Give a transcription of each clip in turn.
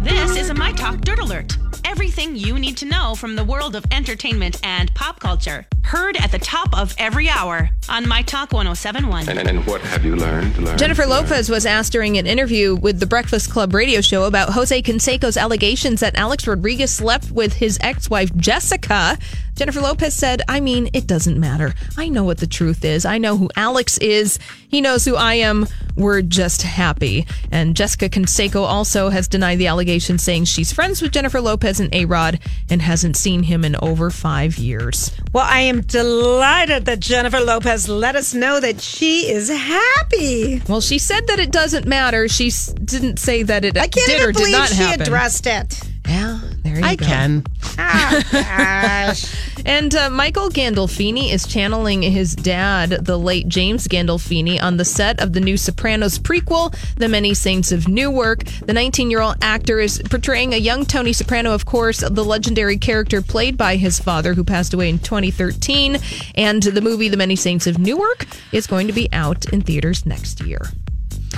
This is a My Talk Dirt Alert. Everything you need to know from the world of entertainment and pop culture. Heard at the top of every hour on My Talk 1071. And, and what have you learned? learned Jennifer learned? Lopez was asked during an interview with the Breakfast Club radio show about Jose Canseco's allegations that Alex Rodriguez slept with his ex wife, Jessica. Jennifer Lopez said, I mean, it doesn't matter. I know what the truth is. I know who Alex is. He knows who I am. We're just happy. And Jessica Canseco also has denied the allegation, saying she's friends with Jennifer Lopez and A Rod and hasn't seen him in over five years. Well, I am delighted that Jennifer Lopez let us know that she is happy. Well, she said that it doesn't matter. She didn't say that it I can't did even or did believe not she happen. addressed it. yeah, there you I go. can. Oh, gosh. And uh, Michael Gandolfini is channeling his dad, the late James Gandolfini, on the set of the new Sopranos prequel, The Many Saints of Newark. The 19 year old actor is portraying a young Tony Soprano, of course, the legendary character played by his father, who passed away in 2013. And the movie The Many Saints of Newark is going to be out in theaters next year.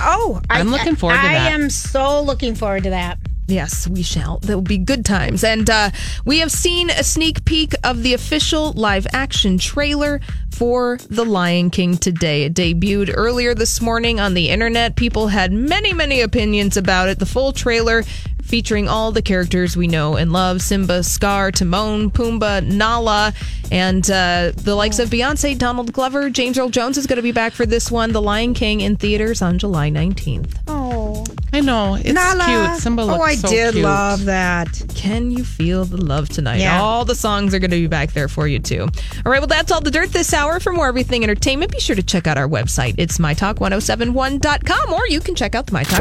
Oh, I, I'm looking forward to I that. I am so looking forward to that. Yes, we shall. There will be good times. And uh, we have seen a sneak peek of the official live action trailer for The Lion King today. It debuted earlier this morning on the internet. People had many, many opinions about it. The full trailer featuring all the characters we know and love Simba, Scar, Timon, Pumbaa, Nala, and uh, the likes of Beyonce, Donald Glover, James Earl Jones is going to be back for this one. The Lion King in theaters on July 19th. Oh, I know. It's Nala. cute. Simba looks oh, I so did cute. love that. Can you feel the love tonight? Yeah. All the songs are going to be back there for you, too. All right, well, that's all the dirt this hour. For more everything entertainment, be sure to check out our website. It's mytalk1071.com, or you can check out the MyTalk